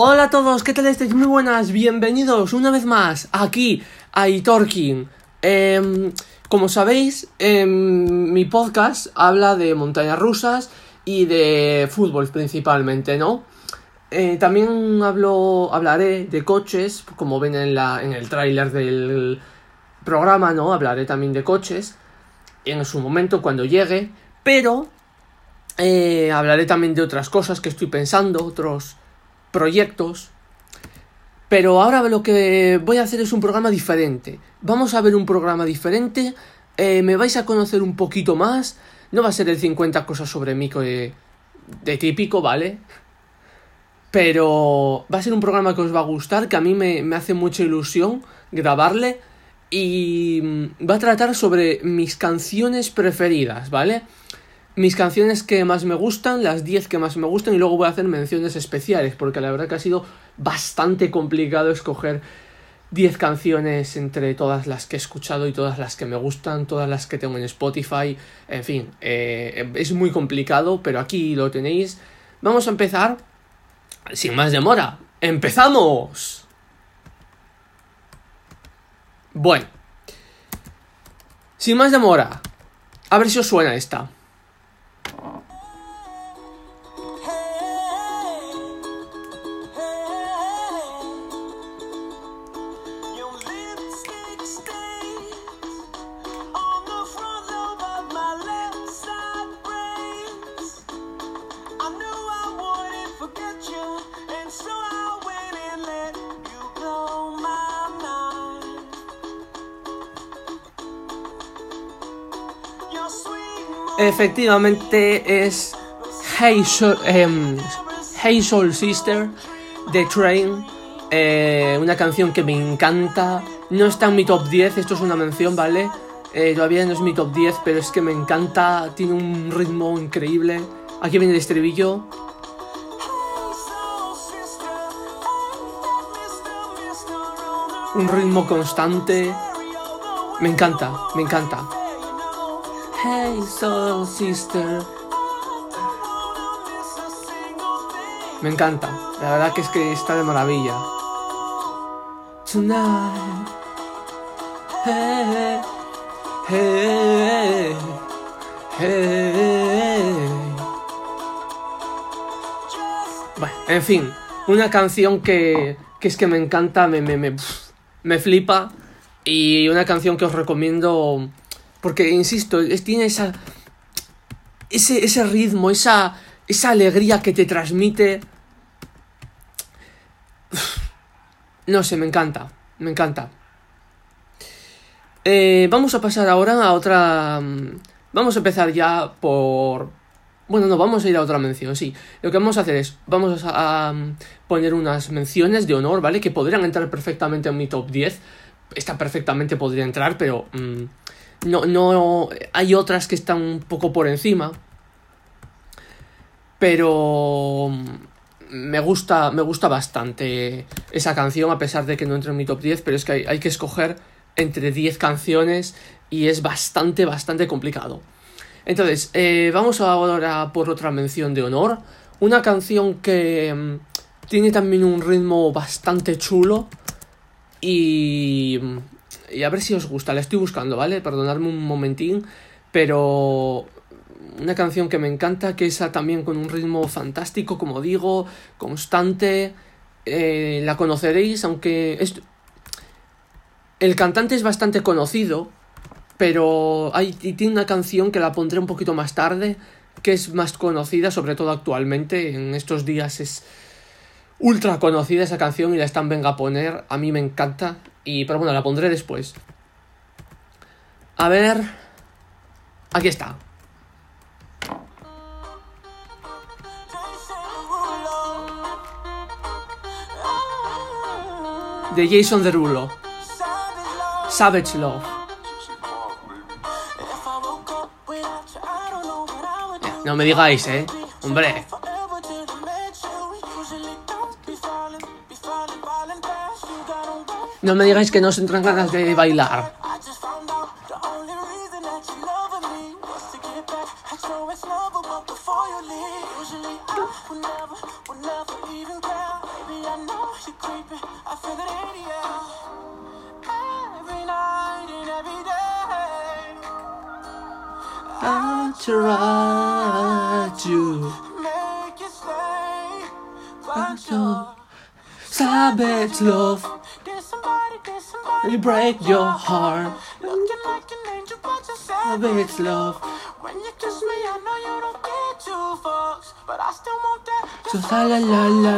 Hola a todos, ¿qué tal estáis? Muy buenas, bienvenidos una vez más aquí a iTalking. Em, como sabéis, em, mi podcast habla de montañas rusas y de fútbol principalmente, ¿no? Eh, también hablo, hablaré de coches, como ven en, la, en el tráiler del programa, ¿no? Hablaré también de coches en su momento cuando llegue, pero eh, hablaré también de otras cosas que estoy pensando, otros proyectos. Pero ahora lo que voy a hacer es un programa diferente. Vamos a ver un programa diferente. Eh, me vais a conocer un poquito más. No va a ser el 50 cosas sobre mí de, de típico, ¿vale? Pero va a ser un programa que os va a gustar, que a mí me, me hace mucha ilusión grabarle. Y mm, va a tratar sobre mis canciones preferidas, ¿vale? Mis canciones que más me gustan, las 10 que más me gustan y luego voy a hacer menciones especiales porque la verdad que ha sido bastante complicado escoger 10 canciones entre todas las que he escuchado y todas las que me gustan, todas las que tengo en Spotify, en fin, eh, es muy complicado, pero aquí lo tenéis. Vamos a empezar sin más demora. ¡Empezamos! Bueno, sin más demora, a ver si os suena esta. Efectivamente es Hey Soul, em, Sister de Train. Eh, una canción que me encanta. No está en mi top 10, esto es una mención, ¿vale? Eh, todavía no es mi top 10, pero es que me encanta. Tiene un ritmo increíble. Aquí viene el estribillo. Un ritmo constante. Me encanta, me encanta. Hey Soul Sister. Me encanta. La verdad que es que está de maravilla. Tonight. Hey, hey, hey. Bueno, en fin, una canción que, que es que me encanta, me, me, me, me flipa y una canción que os recomiendo porque, insisto, tiene esa. Ese, ese ritmo, esa, esa alegría que te transmite. No sé, me encanta. Me encanta. Eh, vamos a pasar ahora a otra. Mm, vamos a empezar ya por. Bueno, no, vamos a ir a otra mención, sí. Lo que vamos a hacer es, vamos a, mm, poner unas menciones de honor, ¿vale? Que podrían entrar perfectamente en mi top 10. Esta perfectamente podría entrar, pero mm, no, no, hay otras que están un poco por encima. Pero me gusta, me gusta bastante esa canción, a pesar de que no entre en mi top 10, pero es que hay, hay que escoger entre 10 canciones y es bastante, bastante complicado. Entonces, eh, vamos ahora por otra mención de honor. Una canción que mm, tiene también un ritmo bastante chulo y y a ver si os gusta, la estoy buscando, ¿vale? Perdonadme un momentín, pero una canción que me encanta, que es también con un ritmo fantástico, como digo, constante, eh, la conoceréis, aunque el cantante es bastante conocido, pero hay, tiene una canción que la pondré un poquito más tarde, que es más conocida, sobre todo actualmente, en estos días es ultra conocida esa canción y la están venga a poner, a mí me encanta, y, pero bueno, la pondré después. A ver. Aquí está. De Jason Derulo. Savage Love. No me digáis, eh. Hombre. No me digáis que no os entran ganas de bailar. I to Make you stay. But savage love. Break your heart. Looking like an angel, but savage love. When you kiss me, I know you don't two fucks, but I still want that. So la la la la.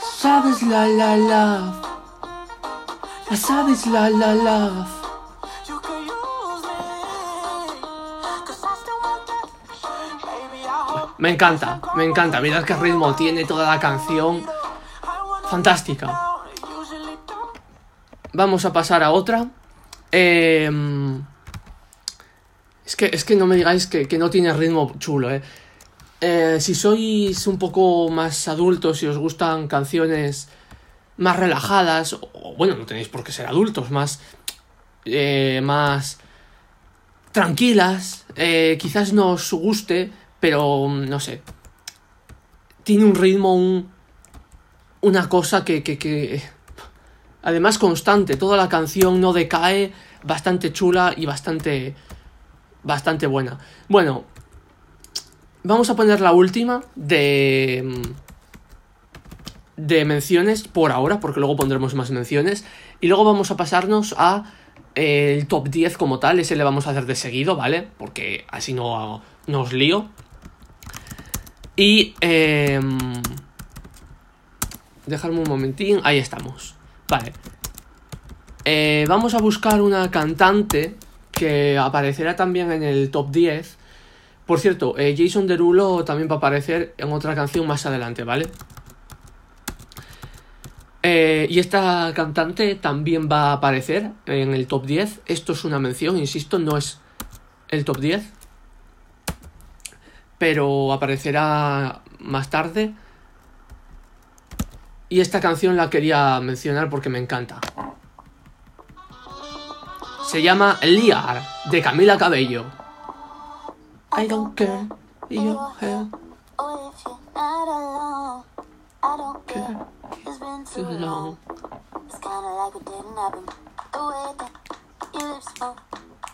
Savage la la love. La la me, encanta, me encanta. Mirad qué ritmo tiene toda la canción. Fantástica. Vamos a pasar a otra. Em, es, que, es que no me digáis que, que no tiene ritmo chulo, eh. Eh, si sois un poco más adultos y os gustan canciones más relajadas, o bueno, no tenéis por qué ser adultos, más, eh, más tranquilas, eh, quizás no os guste, pero no sé, tiene un ritmo, un, una cosa que, además constante, toda la canción no decae, bastante chula y bastante, bastante buena. Bueno, vamos a poner la última de de menciones por ahora, porque luego pondremos más menciones. Y luego vamos a pasarnos a eh, el top 10 como tal. Ese le vamos a hacer de seguido, ¿vale? Porque así no, no os lío. Y... Eh, dejarme un momentín. Ahí estamos. Vale. Eh, vamos a buscar una cantante que aparecerá también en el top 10. Por cierto, eh, Jason Derulo también va a aparecer en otra canción más adelante, ¿vale? Eh, y esta cantante también va a aparecer en el top 10. Esto es una mención, insisto, no es el top 10. Pero aparecerá más tarde. Y esta canción la quería mencionar porque me encanta. Se llama Liar, de Camila Cabello. I don't care I don't It's been too long. It's kinda like it didn't happen. The way that your lips move,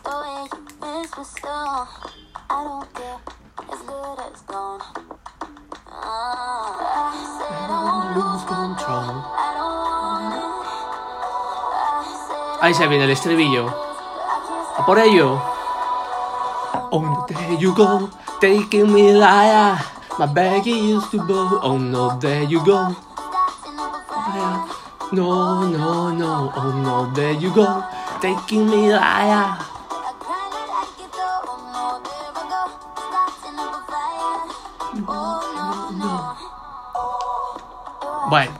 the way you whisper still. I don't care. It's good as gone. Ahí se viene el estribillo. A por ello. Oh no, there you go, taking me liar. My baggy used to bow. Oh no, there you go. No, no, no. Oh no, there you go, taking me liar. Bueno,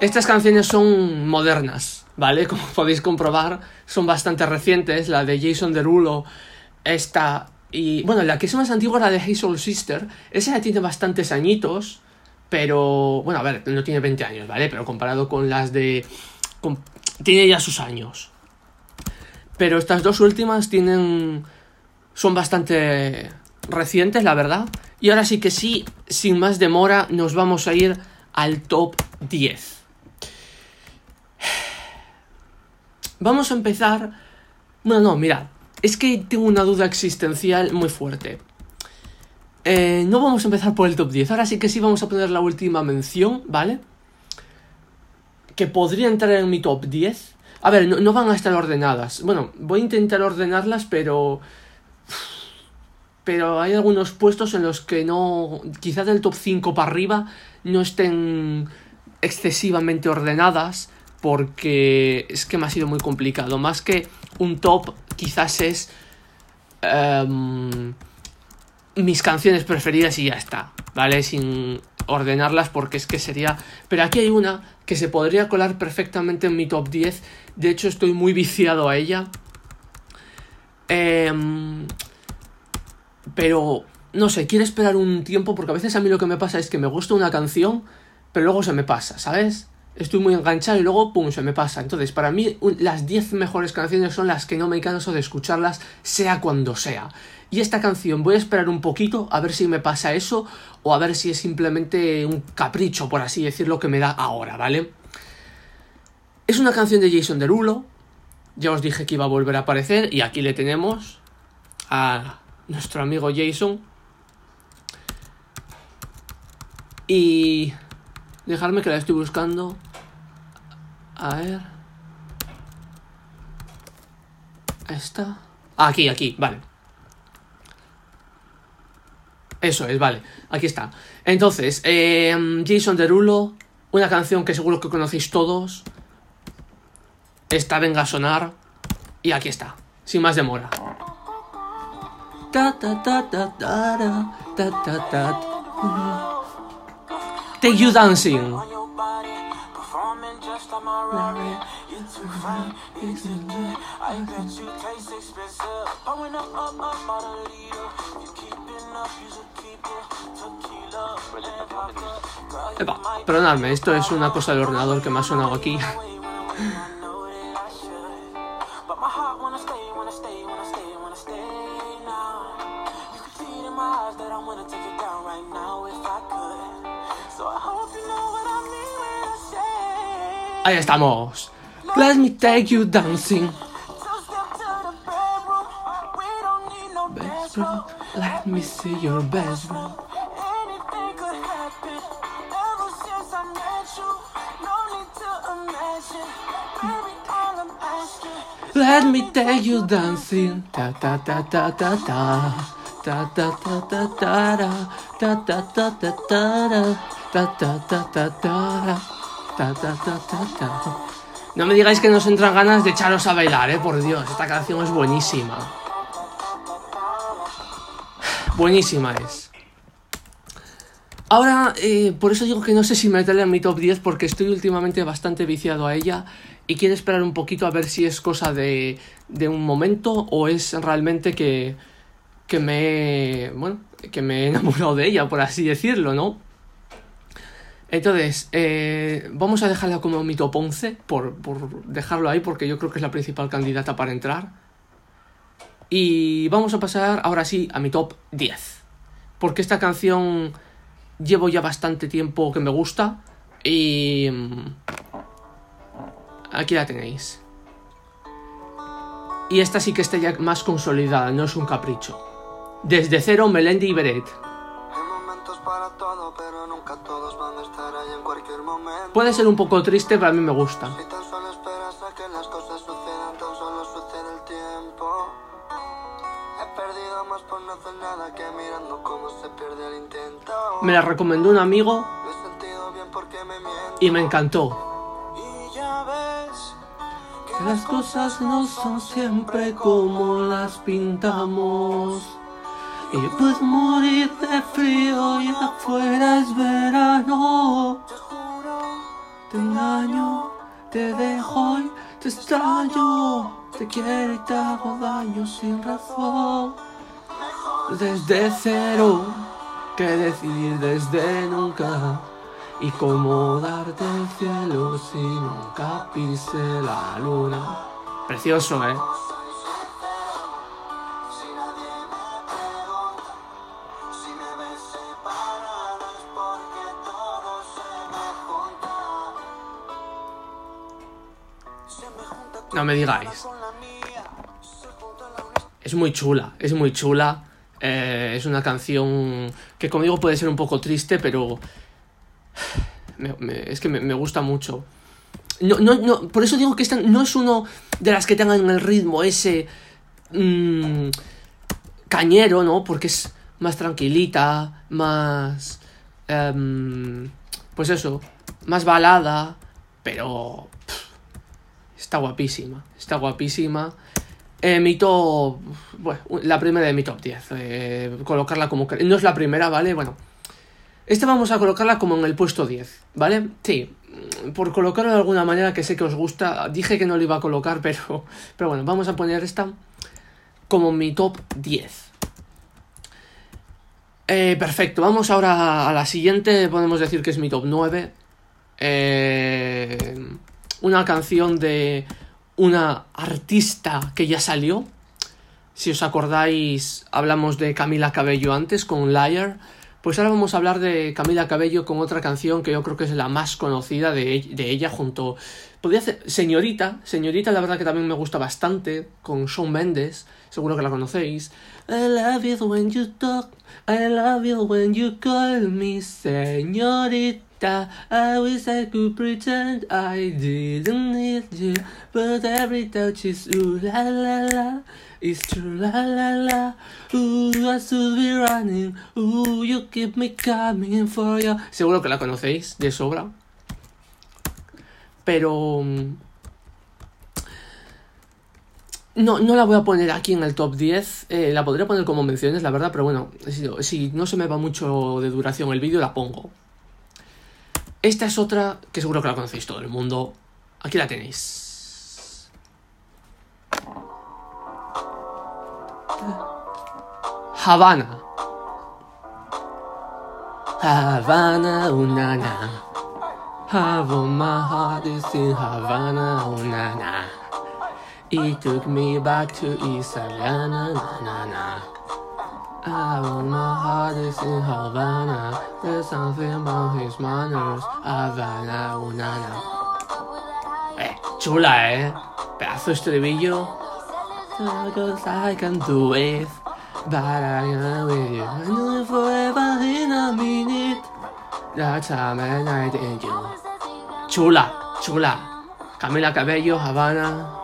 estas canciones son modernas, ¿vale? Como podéis comprobar, son bastante recientes. La de Jason Derulo, esta y... Bueno, la que es más antigua, la de Soul Sister. Esa tiene bastantes añitos, pero... Bueno, a ver, no tiene 20 años, ¿vale? Pero comparado con las de... Tiene ya sus años. Pero estas dos últimas tienen... Son bastante recientes, la verdad. Y ahora sí que sí, sin más demora, nos vamos a ir al top 10. Vamos a empezar... Bueno, no, mirad. Es que tengo una duda existencial muy fuerte. Eh, no vamos a empezar por el top 10. Ahora sí que sí vamos a poner la última mención, ¿vale? Que podría entrar en mi top 10. A ver, no van a estar ordenadas. Bueno, voy a intentar ordenarlas, pero... Pero hay algunos puestos en los que no... Quizás del top 5 para arriba no estén excesivamente ordenadas porque es que me ha sido muy complicado. Más que un top, quizás es em, mis canciones preferidas y ya está, ¿vale? Sin ordenarlas porque es que sería... Pero aquí hay una que se podría colar perfectamente en mi top 10. De hecho, estoy muy viciado a ella. Em, pero, no sé, quiero esperar un tiempo porque a veces a mí lo que me pasa es que me gusta una canción, pero luego se me pasa, ¿sabes? estoy muy enganchado y luego, pum, se me pasa. Entonces, para mí, las 10 mejores canciones son las que no me canso de escucharlas, sea cuando sea. Y esta canción, voy a esperar un poquito a ver si me pasa eso o a ver si es simplemente un capricho, por así decirlo, que me da ahora, ¿vale? Es una canción de Jason Derulo. Ya os dije que iba a volver a aparecer y aquí le tenemos a nuestro amigo Jason. Y dejarme que la estoy buscando. A ver. Esta. Aquí, aquí, vale. Eso es, vale. Aquí está. Entonces, eh, Jason Derulo, una canción que seguro que conocéis todos. Esta venga a sonar. Y aquí está. Sin más demora. Ta, ta, ta, ta, ta, ta, ta, ta, Take You Dancing. Epa, perdonadme, esto es una cosa del ordenador que me ha sonado aquí. Ahí estamos. Let me take you dancing. Bedroom. Let me see your best room. Anything could happen. Ever since I met you, no need to imagine. Baby, all I'm asking. Let me take you dancing. Ta ta ta ta ta ta. Ta ta ta ta ta. Ta ta ta ta ta. Ta ta ta ta ta. Ta ta No me digáis que nos entran ganas de echaros a bailar, eh, por Dios. Esta canción es buenísima. Buenísima es. Ahora, eh, por eso digo que no sé si meterla en mi top 10 porque estoy últimamente bastante viciado a ella y quiero esperar un poquito a ver si es cosa de, de un momento o es realmente que, que me bueno, que me he enamorado de ella, por así decirlo, ¿no? Entonces, eh, vamos a dejarla como mi top 11, por, por dejarlo ahí porque yo creo que es la principal candidata para entrar. Y vamos a pasar ahora sí a mi top 10. Porque esta canción llevo ya bastante tiempo que me gusta. Y... mm, Aquí la tenéis. Y esta sí que está ya más consolidada, no es un capricho. Desde cero, Melendi y Beret. Hay momentos para todo, pero nunca todos van a estar Puede ser un poco triste, pero a mí me gusta. Si tan solo esperas a que las cosas sucedan, tan solo sucede el tiempo. He perdido más por no hacer nada que mirando cómo se pierde el intento. Me la recomendó un amigo Lo he sentido bien porque me miento. y me encantó. Y ya ves que Las cosas no son siempre como las pintamos. Y puedes morir de frío y afuera es verano. Te engaño, te dejo y te extraño. Te quiero y te hago daño sin razón. Desde cero, que decir desde nunca. Y cómo darte el cielo si nunca pise la luna. Precioso, ¿eh? No me digáis. Es muy chula, es muy chula. Eh, es una canción que conmigo puede ser un poco triste, pero es que me, gusta mucho. No, no, no, por eso digo que no es uno de las que tengan el ritmo ese mm, cañero, ¿no? Porque es más tranquilita, más... em, pues eso, más balada, pero... está guapísima, está guapísima. Eh, mi top. Bueno, la primera de mi top 10. eh, colocarla como. No es la primera, ¿vale? Bueno. Esta vamos a colocarla como en el puesto 10, ¿vale? Sí. Por colocarlo de alguna manera que sé que os gusta. Dije que no lo iba a colocar, pero. Pero bueno, vamos a poner esta como mi top 10. Eh, perfecto, vamos ahora a la siguiente. Podemos decir que es mi top 9. eh, una canción de una artista que ya salió. Si os acordáis, hablamos de Camila Cabello antes con Liar. Pues ahora vamos a hablar de Camila Cabello con otra canción que yo creo que es la más conocida de, de ella junto... Podría ser Señorita. Señorita la verdad que también me gusta bastante con Shawn Mendes. Seguro que la conocéis. I love it when you talk. I love it when you call me señorita. I wish I could pretend I didn't need you. But every touch is ooh la la la. It's true la la la. Ooh, I should be running. Ooh, you keep me coming for you. Seguro que la conocéis de sobra. Pero. Mm, No, no la voy a poner aquí en el top 10. eh, la podría poner como menciones, la verdad, pero bueno, si, no se me va mucho de duración el vídeo, la pongo. Esta es otra que seguro que la conocéis todo el mundo. Aquí la tenéis. Havana. Havana, una na. Have my heart is in Havana, una na. It took me back to East Havana, na na na. I want my heart is in Havana. There's something about his manners. Havana, una na. Eh, chula, eh. Pedazo estribillo. Cause I can do it. But I am with you. I know it forever in a minute. That time and I did you. Chula, chula. Camila Cabello, Havana.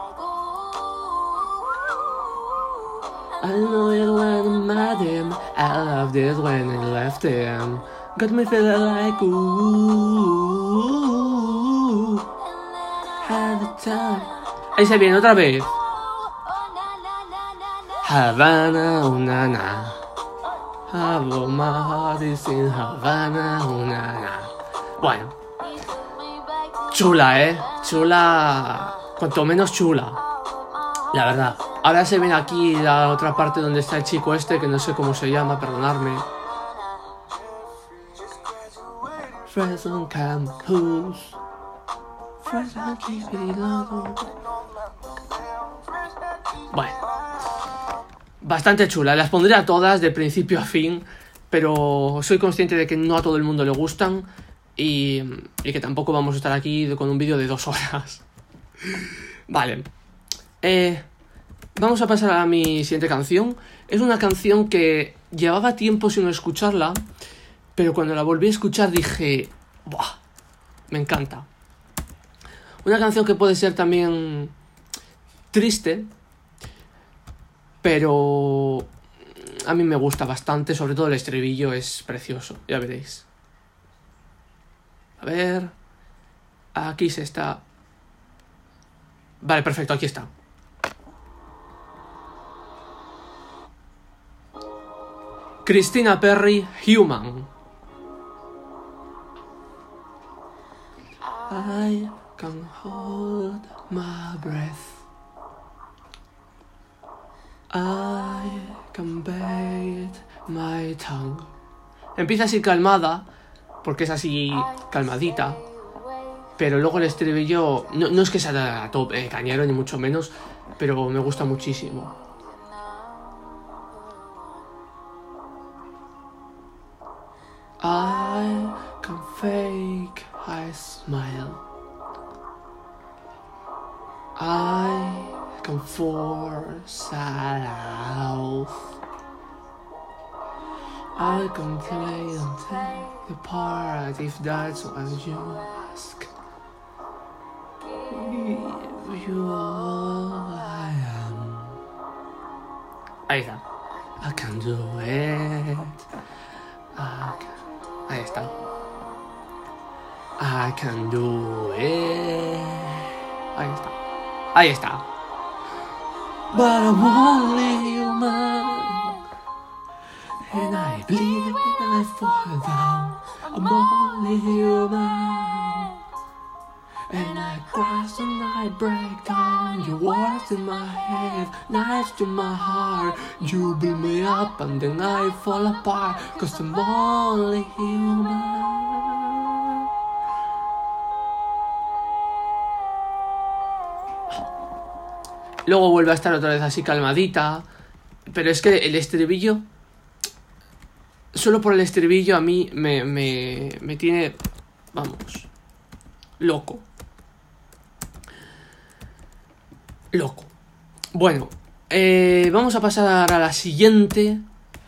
I know it when I'm at him. I loved it when I left him. Got me feeling like ooh. Had the time. Ahí se viene otra vez. Havana, una na. Have my heart is in Havana, una na. Bueno, chula, eh. Chula. Cuanto menos chula. La verdad. Ahora se viene aquí la otra parte donde está el chico este, que no sé cómo se llama, perdonadme. Friends on campus. Bueno. Bastante chula. Las pondré a todas de principio a fin. Pero soy consciente de que no a todo el mundo le gustan. Y, y que tampoco vamos a estar aquí con un vídeo de dos horas. Vale. Eh, vamos a pasar a mi siguiente canción. Es una canción que llevaba tiempo sin escucharla, pero cuando la volví a escuchar dije, ¡buah! Me encanta. Una canción que puede ser también triste, pero a mí me gusta bastante, sobre todo el estribillo es precioso, ya veréis. A ver, aquí se está... Vale, perfecto, aquí está. Christina Perry, Human. I can hold my breath. I can bite my tongue. Empieza así calmada, porque es así calmadita. Pero luego el estribillo, no, no es que sea a top eh, cañero, ni mucho menos, pero me gusta muchísimo. A laugh. I can play and take the part if that's what you ask. If you all I am. Ahí está. I can do it. I can- Ahí está. I can do it. Ahí está. Ahí está. But I'm only human. And I bleed when I fall down. I'm only human. And I crash and I break down. Your words in my head, knives to my heart. You build me up and then I fall apart. Cause I'm only human. Luego vuelve a estar otra vez así calmadita. Pero es que el estribillo. Solo por el estribillo a mí me, me, me tiene. Vamos. Loco. Loco. Bueno, eh, vamos a pasar a la siguiente.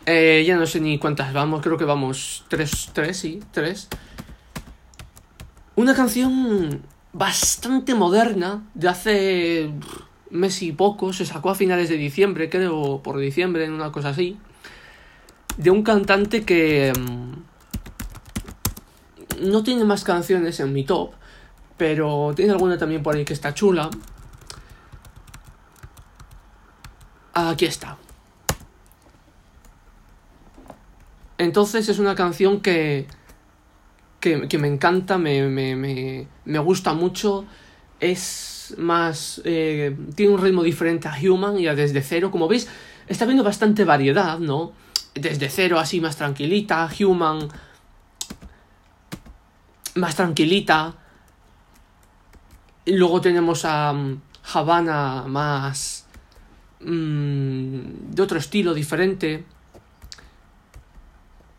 Eh, ya no sé ni cuántas vamos, creo que vamos tres, tres, sí, tres. Una canción bastante moderna, de hace mes y poco, se sacó a finales de diciembre, creo, por diciembre, en una cosa así, de un cantante que mm, no tiene más canciones en mi top, pero tiene alguna también por ahí que está chula. Aquí está. Entonces es una canción que, que, que me encanta, me, me, me, me gusta mucho. Es más... eh, tiene un ritmo diferente a Human y a Desde Cero. Como veis, está viendo bastante variedad, ¿no? Desde Cero así más tranquilita, Human más tranquilita. Luego tenemos a mm, Havana más... mm, de otro estilo diferente.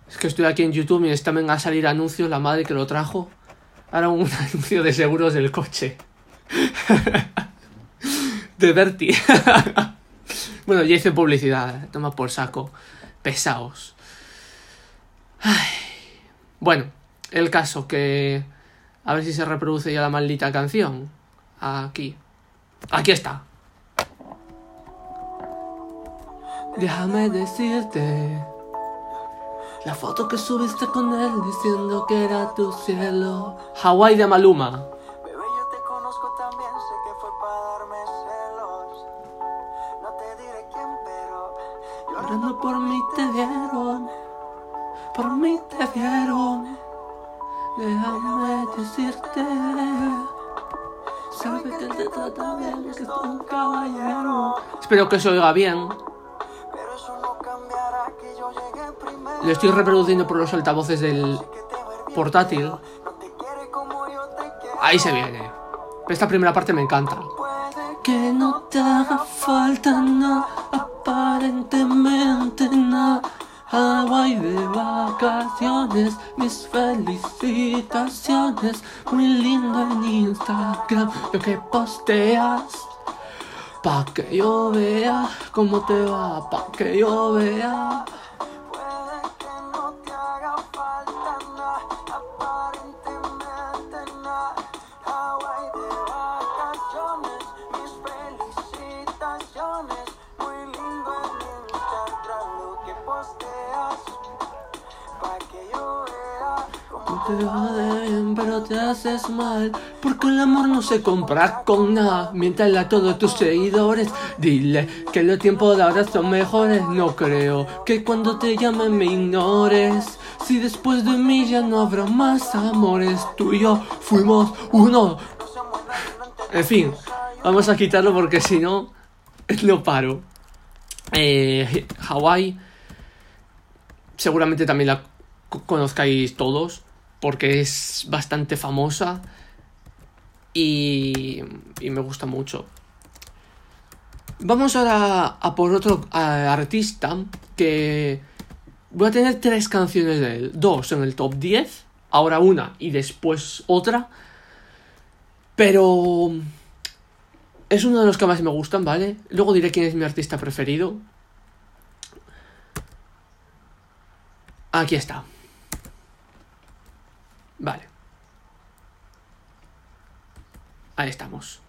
Es que estoy aquí en YouTube y venga a salir anuncios, la madre que lo trajo. Ahora un anuncio de seguros del coche. de Berti. bueno, ya hice publicidad, toma por saco. Pesaos. Bueno, el caso que... A ver si se reproduce ya la maldita canción. Aquí. Aquí está. Déjame decirte. La foto que subiste con él diciendo que era tu cielo. Hawaii de Maluma. Te vieron. Por mí te vieron. Déjame decirte. Sabe que te trata bien, que es un caballero. Espero que se oiga bien. pero eso no cambiará que yo llegué primero. Lo estoy reproduciendo por los altavoces del portátil. Ahí se viene. Esta primera parte me encanta. Puede Que no te haga falta nada, aparentemente nada. Hawaii de vacaciones, mis felicitaciones. Muy lindo en Instagram lo que posteas. Pa' que yo vea cómo te va, pa' que yo vea. Te pero te haces mal. Porque el amor no se compra con nada. Miéntale a todos tus seguidores. Dile que los tiempos de ahora son mejores. No creo que cuando te llamen me ignores. Si después de mí ya no habrá más amores. Tú y yo fuimos uno. En fin, vamos a quitarlo porque si no, no paro. Eh, Hawái. Seguramente también la co- conozcáis todos porque es bastante famosa y, y me gusta mucho. Vamos ahora a por otro artista que voy a tener tres canciones de él, dos en el top 10, ahora una y después otra, pero es uno de los que más me gustan, ¿vale? Luego diré quién es mi artista preferido. Aquí está. Vale. Ahí estamos.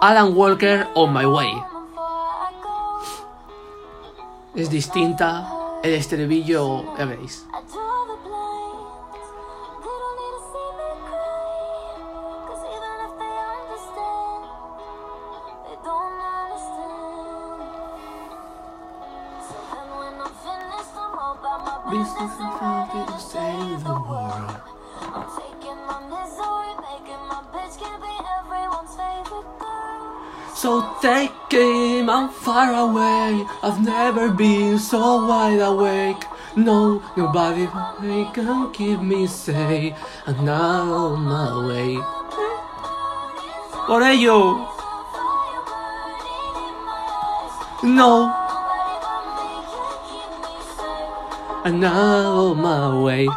Alan Walker On My Way. Es distinta. El estribillo, ya veréis. Never been so wide awake. No, nobody can keep me safe. And now my way. Por ello, No. I know my way.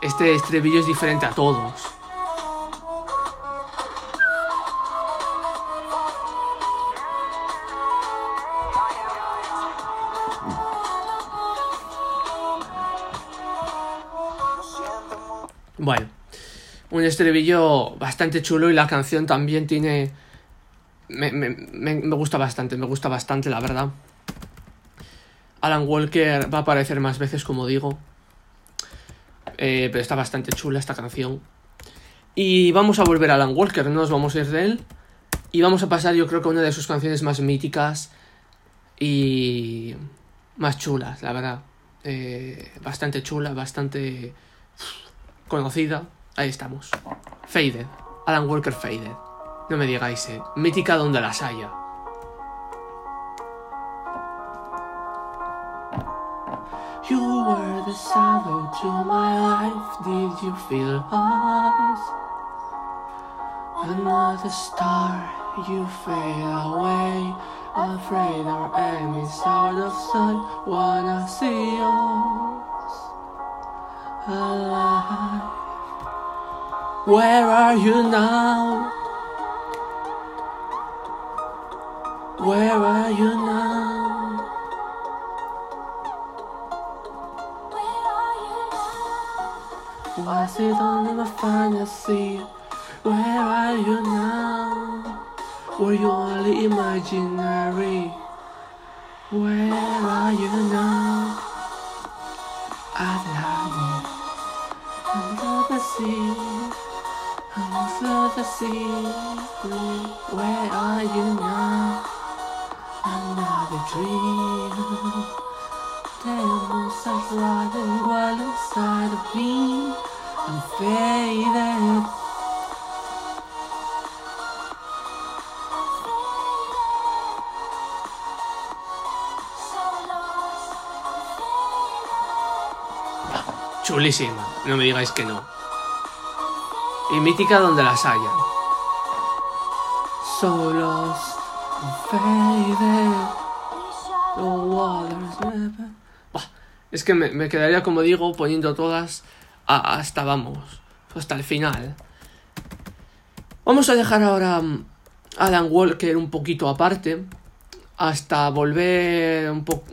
Este estribillo es diferente a todos. Un estribillo bastante chulo y la canción también tiene... Me, me, me, gusta bastante, me gusta bastante, la verdad. Alan Walker va a aparecer más veces, como digo. Eh, pero está bastante chula esta canción. Y vamos a volver a Alan Walker, no nos vamos a ir de él. Y vamos a pasar, yo creo que una de sus canciones más míticas y más chulas, la verdad. Eh, bastante chula, bastante conocida. Ahí estamos. Faded. Alan Walker Faded. No me digáis, eh. Mítica donde las haya. You were the shadow to my life. Did you feel us? Another star, you fade away. Afraid our enemies out of sight. Wanna see us alive. Where are you now? Where are you now? Where are you now? Was it only my fantasy? Where are you now? Were you only imaginary? Where are you now? I've loved you under the sea, under the sea. Where are you now? Another dream. Demons are running wild inside of me. I'm faded. Chulísima, no me digáis que no. Y mítica donde las haya. Buah, es que me, me quedaría, como digo, poniendo todas a- hasta, vamos, hasta el final. Vamos a dejar ahora mm, a Alan Walker un poquito aparte. Hasta volver un poco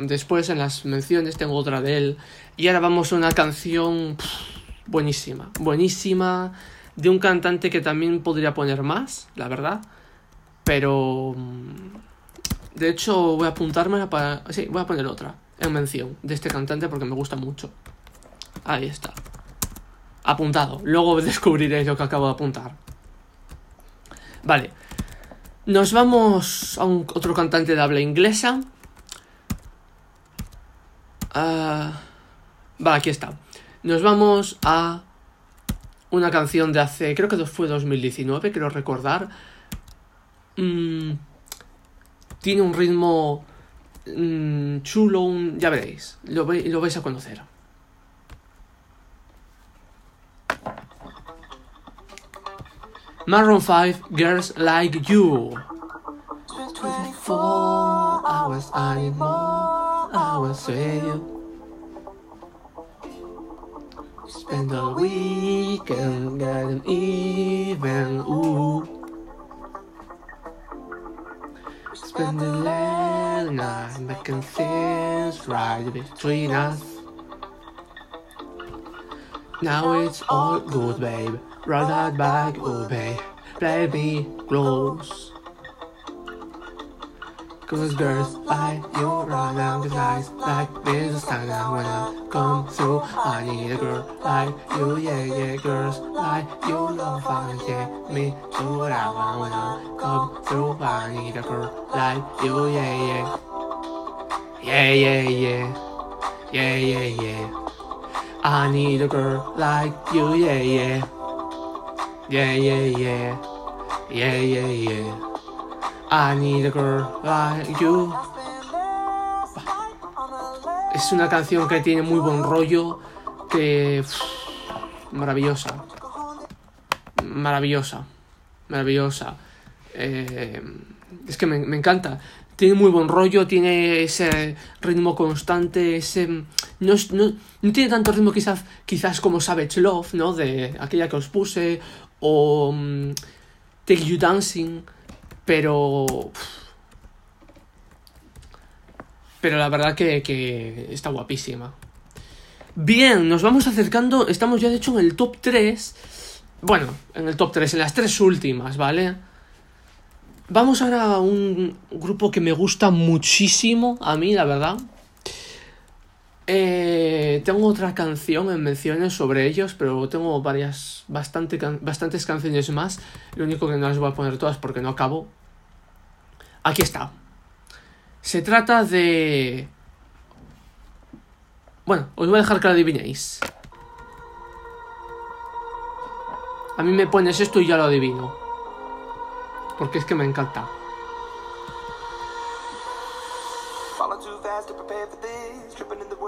después en las menciones tengo otra de él y ahora vamos a una canción pff, buenísima buenísima de un cantante que también podría poner más la verdad pero mm, de hecho voy a apuntármela para sí voy a poner otra en mención de este cantante porque me gusta mucho. Ahí está. Apuntado. Luego descubriréis lo que acabo de apuntar. Vale. Nos vamos a otro cantante de habla inglesa. Ah, va, aquí está. Nos vamos a una canción de hace, creo que fue 2019, quiero recordar. Mm, tiene un ritmo mm, chulo, ya veréis, lo, vais a conocer. Maroon 5, Girls Like You. It's been 24 Four hours hours with you. Spend the weekend getting even, ooh. Spend the late night making things right between us. Now it's all good, babe. Run that back, oh babe. Play me close. Cause girls like you run down the lights like this is time I wanna come through. I need a girl like you, yeah, yeah. Girls like you love fun, yeah. Me do what I wanna come through. I need a girl like you, yeah, yeah. Yeah, yeah, yeah. Yeah, yeah, yeah. I need a girl like you, yeah, yeah. Yeah, yeah, yeah. Yeah, yeah, yeah. I need a girl like you. Es una canción que tiene muy buen rollo, que... maravillosa. maravillosa. Maravillosa. Eh, es que me, encanta. Tiene muy buen rollo, tiene ese ritmo constante, ese... No, no, no tiene tanto ritmo quizás, quizás como Savage Love, ¿no? De aquella que os puse, o mm, Take You Dancing, pero... Pero la verdad que, que está guapísima. Bien, nos vamos acercando, estamos ya de hecho en el top 3. Bueno, en el top 3, en las tres últimas, ¿vale? Vamos ahora a un grupo que me gusta muchísimo, a mí, la verdad. Eh, tengo otra canción en menciones sobre ellos, pero tengo varias, bastante, bastantes canciones más. Lo único que no las voy a poner todas porque no acabo. Aquí está. Se trata de... Bueno, os voy a dejar que lo adivinéis. A mí me pones esto y ya lo adivino. Porque es que me encanta.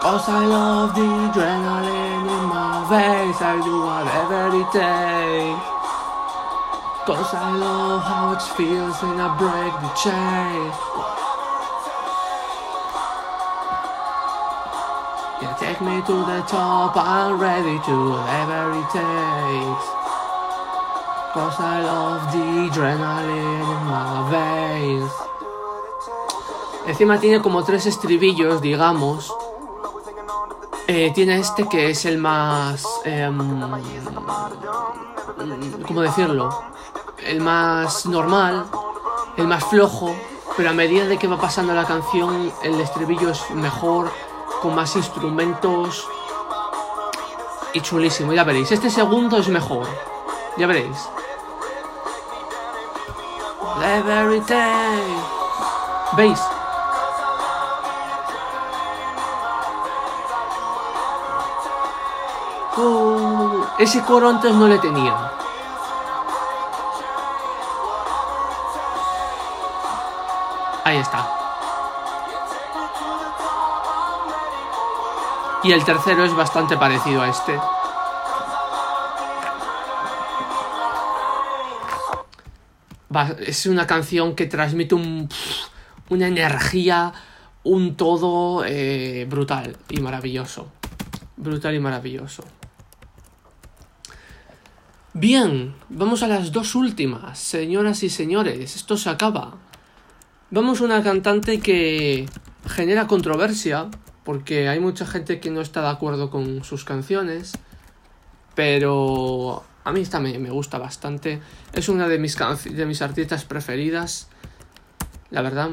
Cause I love the adrenaline in my veins. I do whatever it takes. Cause I love how it feels when I break the chain. Yeah, take me to the top, I'm ready to whatever it takes. Cause I love the adrenaline in my veins. Encima tiene como tres estribillos, digamos. Eh, tiene este que es el más... em, ¿Cómo decirlo? El más normal, el más flojo, pero a medida de que va pasando la canción, el estribillo es mejor, con más instrumentos y chulísimo, ya veréis. Este segundo es mejor, ya veréis. ¿Veis? Ese coro antes no le tenía. Ahí está. Y el tercero es bastante parecido a este. Es una canción que transmite un, una energía, un todo eh, brutal y maravilloso. Brutal y maravilloso. Bien, vamos a las dos últimas, señoras y señores. Esto se acaba. Vamos a una cantante que genera controversia, porque hay mucha gente que no está de acuerdo con sus canciones, pero a mí esta me, me gusta bastante. Es una de mis, de mis artistas preferidas, la verdad.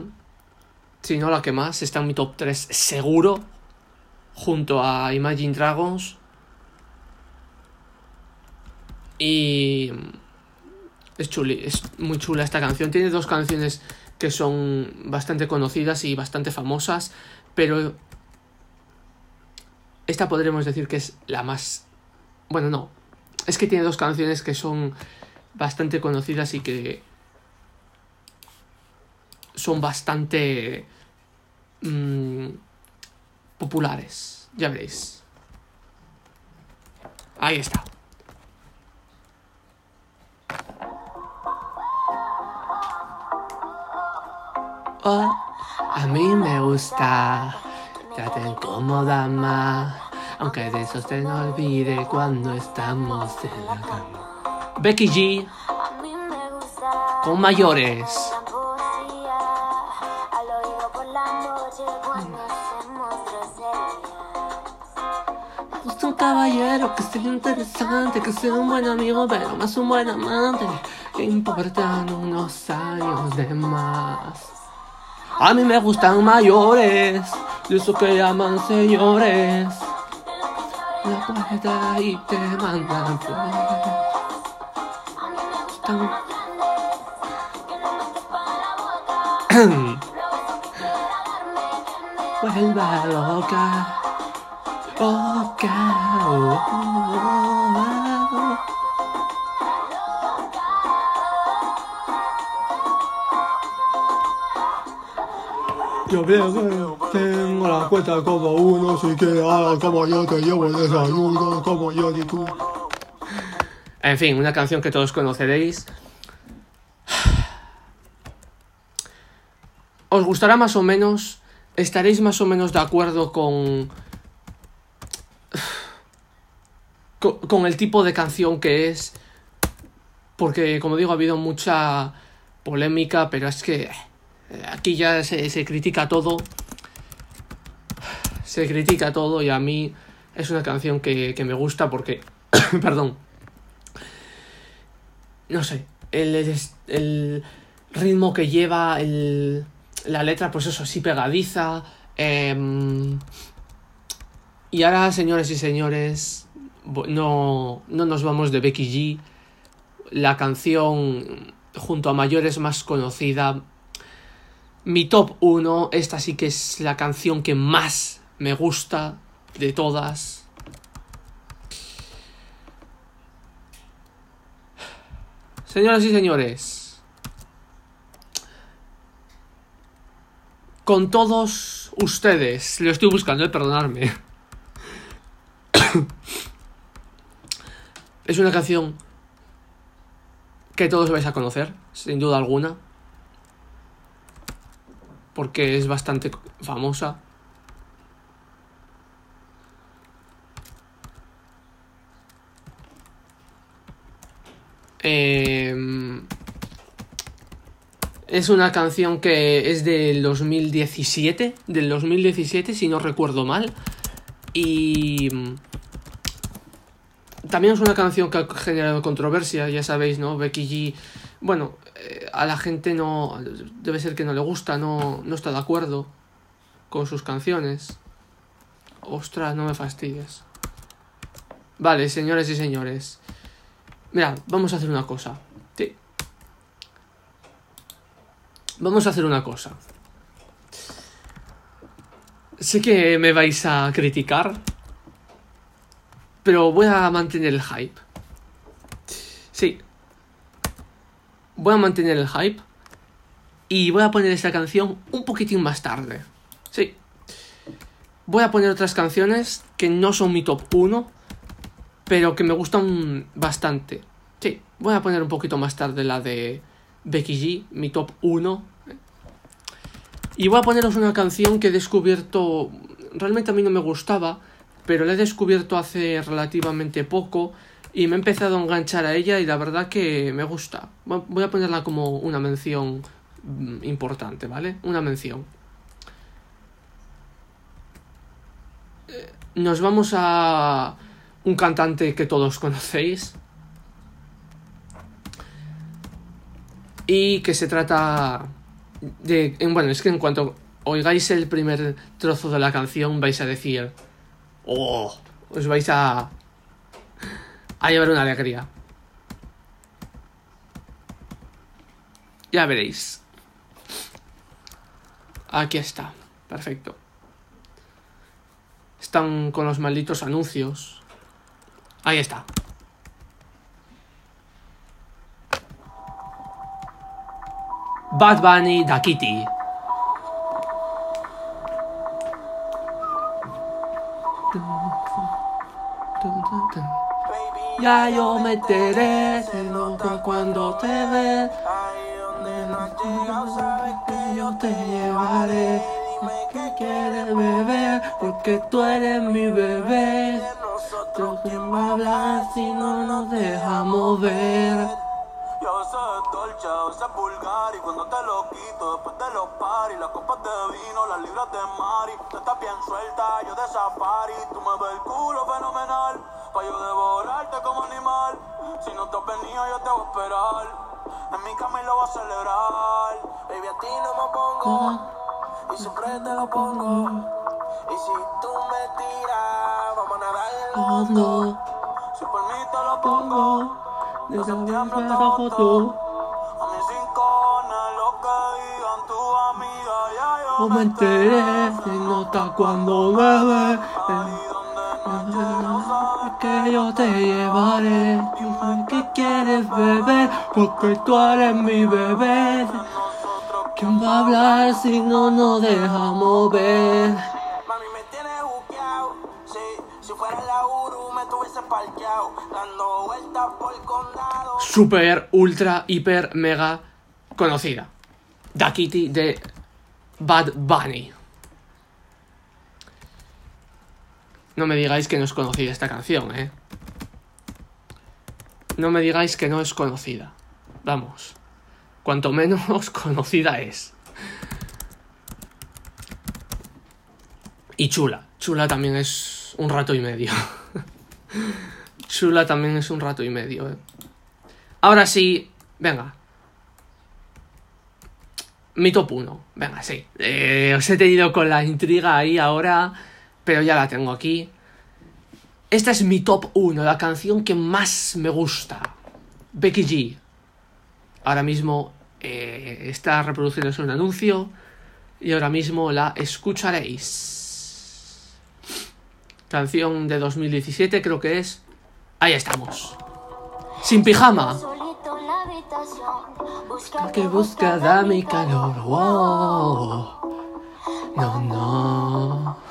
Si no la que más, está en mi top 3 seguro, junto a Imagine Dragons. Y es chuli, es muy chula esta canción. Tiene dos canciones que son bastante conocidas y bastante famosas, pero esta podremos decir que es la más... Bueno, no. Es que tiene dos canciones que son bastante conocidas y que son bastante mm, populares. Ya veréis. Ahí está. Mí me gusta, trata incómoda más, aunque de eso se nos olvide cuando estamos en la cama. Becky G A me gusta con mayores. groserías. Es un caballero que sea interesante, que sea un buen amigo, pero más un buen amante. Que importan unos años de más. A mí me gustan mayores, de esos que llaman señores. La puerta y te mandan Vuelva loca, loca. Oh, oh, oh. oh. Yo bien, tengo la cuenta como uno, si quieres haga como yo te llevo el desayuno, como yo y tú. En fin, una canción que todos conoceréis. ¿Os gustará más o menos? ¿Estaréis más o menos de acuerdo con... con, el tipo de canción que es? Porque, como digo, ha habido mucha polémica, pero es que aquí ya se, critica todo. Se critica todo y a mí es una canción que, que me gusta porque... perdón no sé, el, el, ritmo que lleva, el, la letra, pues eso, así pegadiza. em, y ahora, señores y señores, no, no nos vamos de Becky G. La canción, junto a mayores más conocida, mi top 1, esta sí que es la canción que más me gusta de todas. Señoras y señores, con todos ustedes, lo estoy buscando, eh, perdonadme. es una canción que todos vais a conocer, sin duda alguna, porque es bastante famosa. Eh, es una canción que es del 2017, del 2017 si no recuerdo mal. Y mm, también es una canción que ha generado controversia, ya sabéis, ¿no? Becky G, bueno, a la gente no, debe ser que no le gusta, no, no está de acuerdo con sus canciones. Ostras, no me fastidies. Vale, señores y señores. Mirad, vamos a hacer una cosa. Vamos a hacer una cosa. Sé que me vais a criticar, pero voy a mantener el hype. Voy a mantener el hype y voy a poner esta canción un poquitín más tarde. Sí. Voy a poner otras canciones que no son mi top 1, pero que me gustan bastante. Sí, voy a poner un poquito más tarde la de Becky G, mi top 1. Y voy a poneros una canción que he descubierto, realmente a mí no me gustaba, pero la he descubierto hace relativamente poco y me he empezado a enganchar a ella y la verdad que me gusta. Voy a ponerla como una mención mm, importante, ¿vale? Una mención. Eh, Nos vamos a un cantante que todos conocéis. Y que se trata de... en- Bueno, es que en cuanto oigáis el primer trozo de la canción vais a decir... ¡Oh! Os vais a... A llevar una alegría. Ya veréis. Aquí está. Perfecto. Están con los malditos anuncios. Ahí está. Bad Bunny da Kitty. Ya yo me enteré, se nota cuando te ves. Ahí donde no has llegado, sabes que yo te llevaré. Dime ¿Qué quieres beber? Porque tú eres mi bebé. nosotros ¿Quién va a hablar si no nos dejamos ver? Yo sé dolce, a veces vulgar y cuando te lo quito después de los paris, las copas de vino, las libras de mari, tú estás bien suelta, yo de safari, tú me ves el culo fenomenal, pa' yo devorarte como animal, si no te has venido yo te voy a esperar, en mi cama y lo voy a celebrar, baby a ti no me pongo, y siempre te lo pongo, y si tú me tiras, vamos a nadar en hondo, si por mí te lo pongo. Desde septiembre hasta bajo tú. A mis rincones, lo que digan tus No me enteré, se nota cuando me ves. Que yo te llevaré, que quieres beber, porque tú eres mi bebé. ¿Quién va a hablar si no nos dejamos ver? Mami, me tienes buqueado. Sí, si fuera la Uru, me tuviese parqueado. Dando vueltas por el condado. super, ultra, hiper, mega conocida. Da Kitty de Bad Bunny. No me digáis que no es conocida esta canción, ¿eh? No me digáis que no es conocida. Vamos. Cuanto menos conocida es. Y chula. Chula también es un rato y medio. chula también es un rato y medio, ¿eh? Ahora sí, venga. Mi top 1. Venga, sí. Eh, os he tenido con la intriga ahí ahora, pero ya la tengo aquí. Esta es mi top 1, la canción que más me gusta. Becky G. Ahora mismo eh, está reproduciéndose un anuncio y ahora mismo la escucharéis. Canción de 2017 creo que es. Ahí estamos. Sin pijama. Que busca da mi calor. Wow. No, no.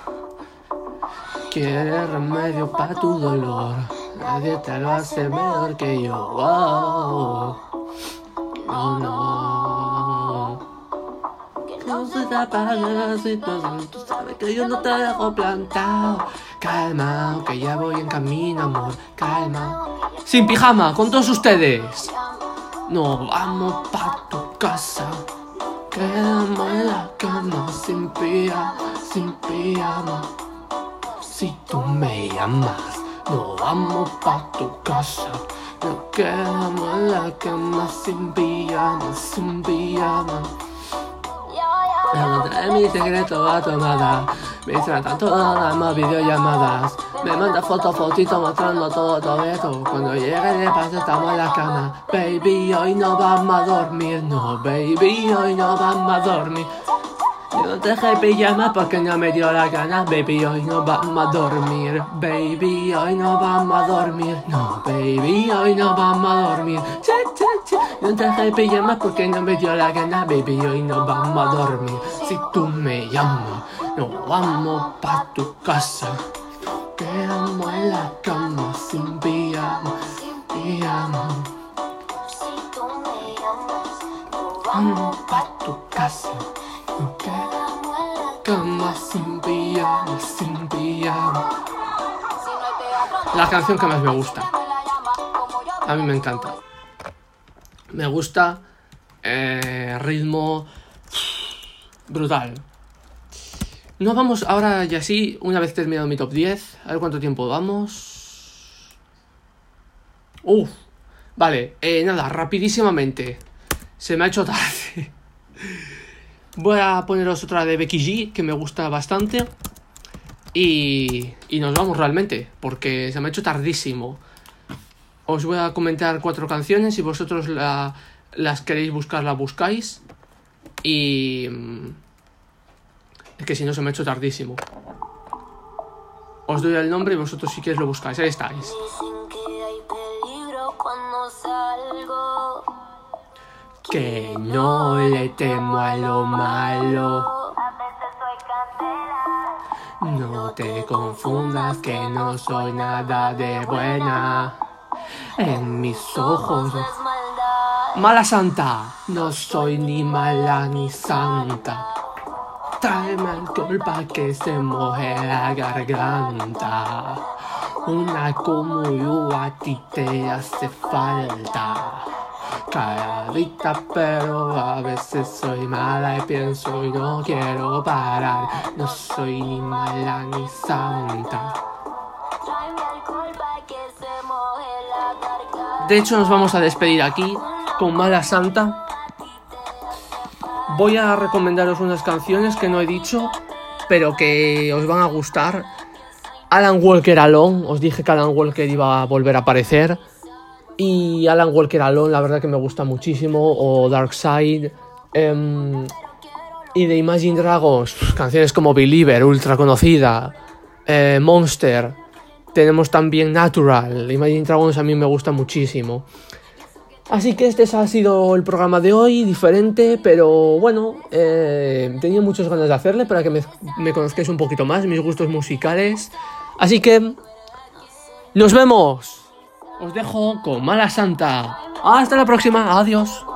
Quiere remedio para tu dolor. Nadie te lo hace mejor que yo. Wow. No, no. No se te apaga la situación. Tú sabes que yo no te dejo plantado. Calma, que ya voy en camino, amor. Calma. Sin pijama, con todos ustedes. No vamos pa' tu casa. Quedamos en la cama sin pijama, sin pijama. Si tú me llamas, no vamos pa' tu casa. Nos quedamos en la cama sin pijama, sin pijama. Encontré mi secreto a tu amada. Me tratan todas las videollamadas. Me manda fotos, fotitos mostrando todo, todo esto. Cuando llegue de paso estamos en la cama. Baby, hoy no vamos a dormir. No, baby, hoy no vamos a dormir. Yo no te dejé pijama porque no me dio la gana. Baby, hoy no vamos a dormir. Baby, hoy no vamos a dormir. No, baby, hoy no vamos a dormir. Che, che, che. Yo no te dejé pijama porque no me dio la gana. Baby, hoy no vamos a dormir. Si tú me llamas, no vamos pa' tu casa. Quedamos en la cama sin pijama, sin pijama. Si tú me llamas, no Vamos pa' tu casa. La canción que más me gusta. A mí me encanta. Me gusta. eh, ritmo. Brutal. No vamos ahora y así, una vez terminado mi top 10. A ver cuánto tiempo vamos. Uf. Vale, eh, nada, rapidísimamente. Se me ha hecho tarde. Voy a poneros otra de Becky G, que me gusta bastante. Y, y nos vamos realmente, porque se me ha hecho tardísimo. Os voy a comentar cuatro canciones. Si vosotros la- las queréis buscar, las buscáis. Y. mm, Es que si no se me ha hecho tardísimo. Os doy el nombre y vosotros si queréis lo buscáis. Ahí estáis. Dicen que hay peligro cuando salgo. Que no le temo a lo malo. No te confundas que no soy nada de buena. En mis ojos. Mala Santa. no soy ni mala ni santa. Tráeme alcohol pa' que se moje la garganta. Una como yo a ti te hace falta. Calladita pero a veces soy mala y pienso y no quiero parar. No soy ni mala ni santa. De hecho, nos vamos a despedir aquí con Mala Santa. Voy a recomendaros unas canciones que no he dicho, pero que os van a gustar. Alan Walker Alone, os dije que Alan Walker iba a volver a aparecer. Y Alan Walker Alone, la verdad que me gusta muchísimo. O Dark Side. em, Y de Imagine Dragons, canciones como Believer, ultra conocida, eh, Monster, tenemos también Natural, Imagine Dragons a mí me gusta muchísimo. Así que este ha sido el programa de hoy, diferente, pero bueno, eh, tenía muchas ganas de hacerle para que me, me conozcáis un poquito más, mis gustos musicales. Así que, nos vemos. Os dejo con Mala Santa. Hasta la próxima, adiós.